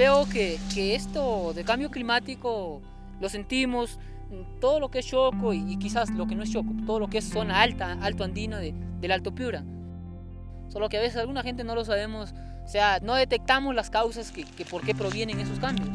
veo que, que esto de cambio climático lo sentimos, todo lo que es Choco y, quizás lo que no es Choco, todo lo que es zona alta, alto andino de, del Alto Piura. Solo que a veces alguna gente no lo sabemos, o sea, no detectamos las causas que, que por qué provienen esos cambios.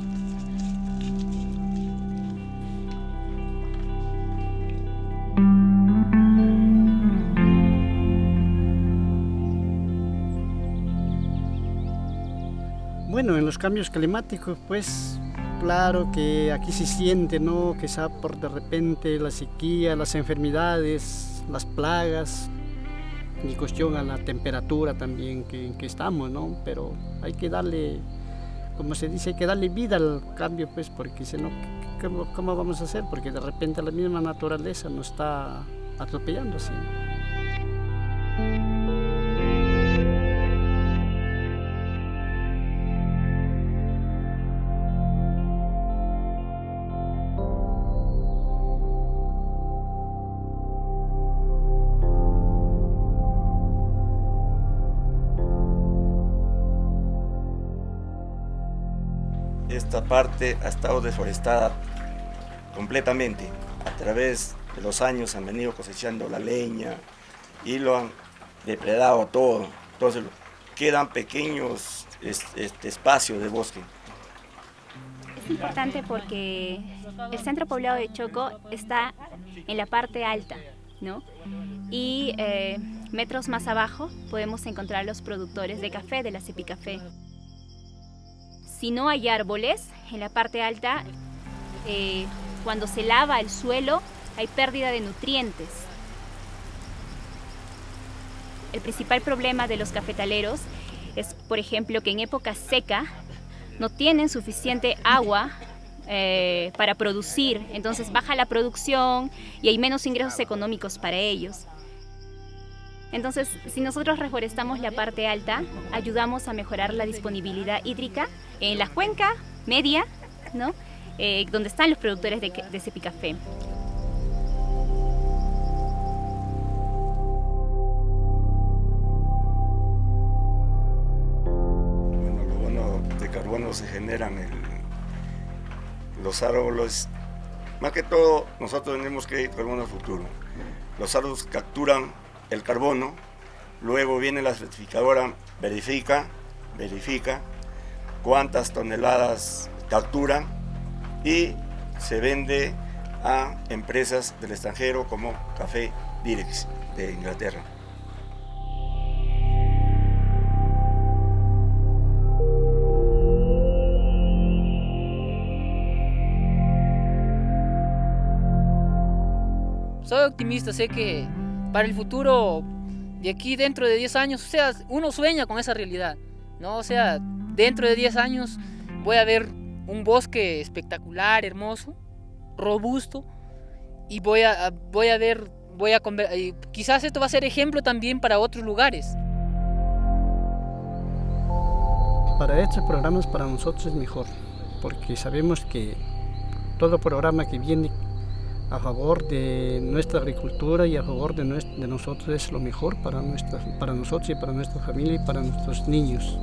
Bueno, en los cambios climáticos, pues claro que aquí se siente, ¿no? Que está por de repente la sequía, las enfermedades, las plagas, y cuestión a la temperatura también que, que estamos, ¿no? Pero hay que darle, como se dice, hay que darle vida al cambio, pues, porque si no, ¿cómo, cómo vamos a hacer? Porque de repente la misma naturaleza nos está atropellando así. Esta parte ha estado deforestada completamente. A través de los años han venido cosechando la leña y lo han depredado todo. Entonces quedan pequeños este, espacios de bosque. Es importante porque el centro poblado de Choco está en la parte alta, ¿no? Y eh, metros más abajo podemos encontrar los productores de café de la Cepicafé. Si no hay árboles en la parte alta, eh, cuando se lava el suelo hay pérdida de nutrientes. El principal problema de los cafetaleros es, por ejemplo, que en época seca no tienen suficiente agua eh, para producir, entonces baja la producción y hay menos ingresos económicos para ellos. Entonces, si nosotros reforestamos la parte alta, ayudamos a mejorar la disponibilidad hídrica en la cuenca media, ¿no? Eh, donde están los productores de, de cepicafé. Bueno, lo bueno de carbono se generan en los árboles. Más que todo, nosotros tenemos ir carbono futuro. Los árboles capturan el carbono, luego viene la certificadora, verifica, verifica cuántas toneladas capturan y se vende a empresas del extranjero como Café Direx de Inglaterra. Soy optimista, sé que para el futuro, de aquí dentro de 10 años, o sea, uno sueña con esa realidad, ¿no? O sea, dentro de 10 años voy a ver un bosque espectacular, hermoso, robusto, y voy a, voy a ver, voy a quizás esto va a ser ejemplo también para otros lugares. Para estos programas para nosotros es mejor, porque sabemos que todo programa que viene a favor de nuestra agricultura y a favor de, de nosotros es lo mejor para, nuestra, para nosotros y para nuestra familia y para nuestros niños.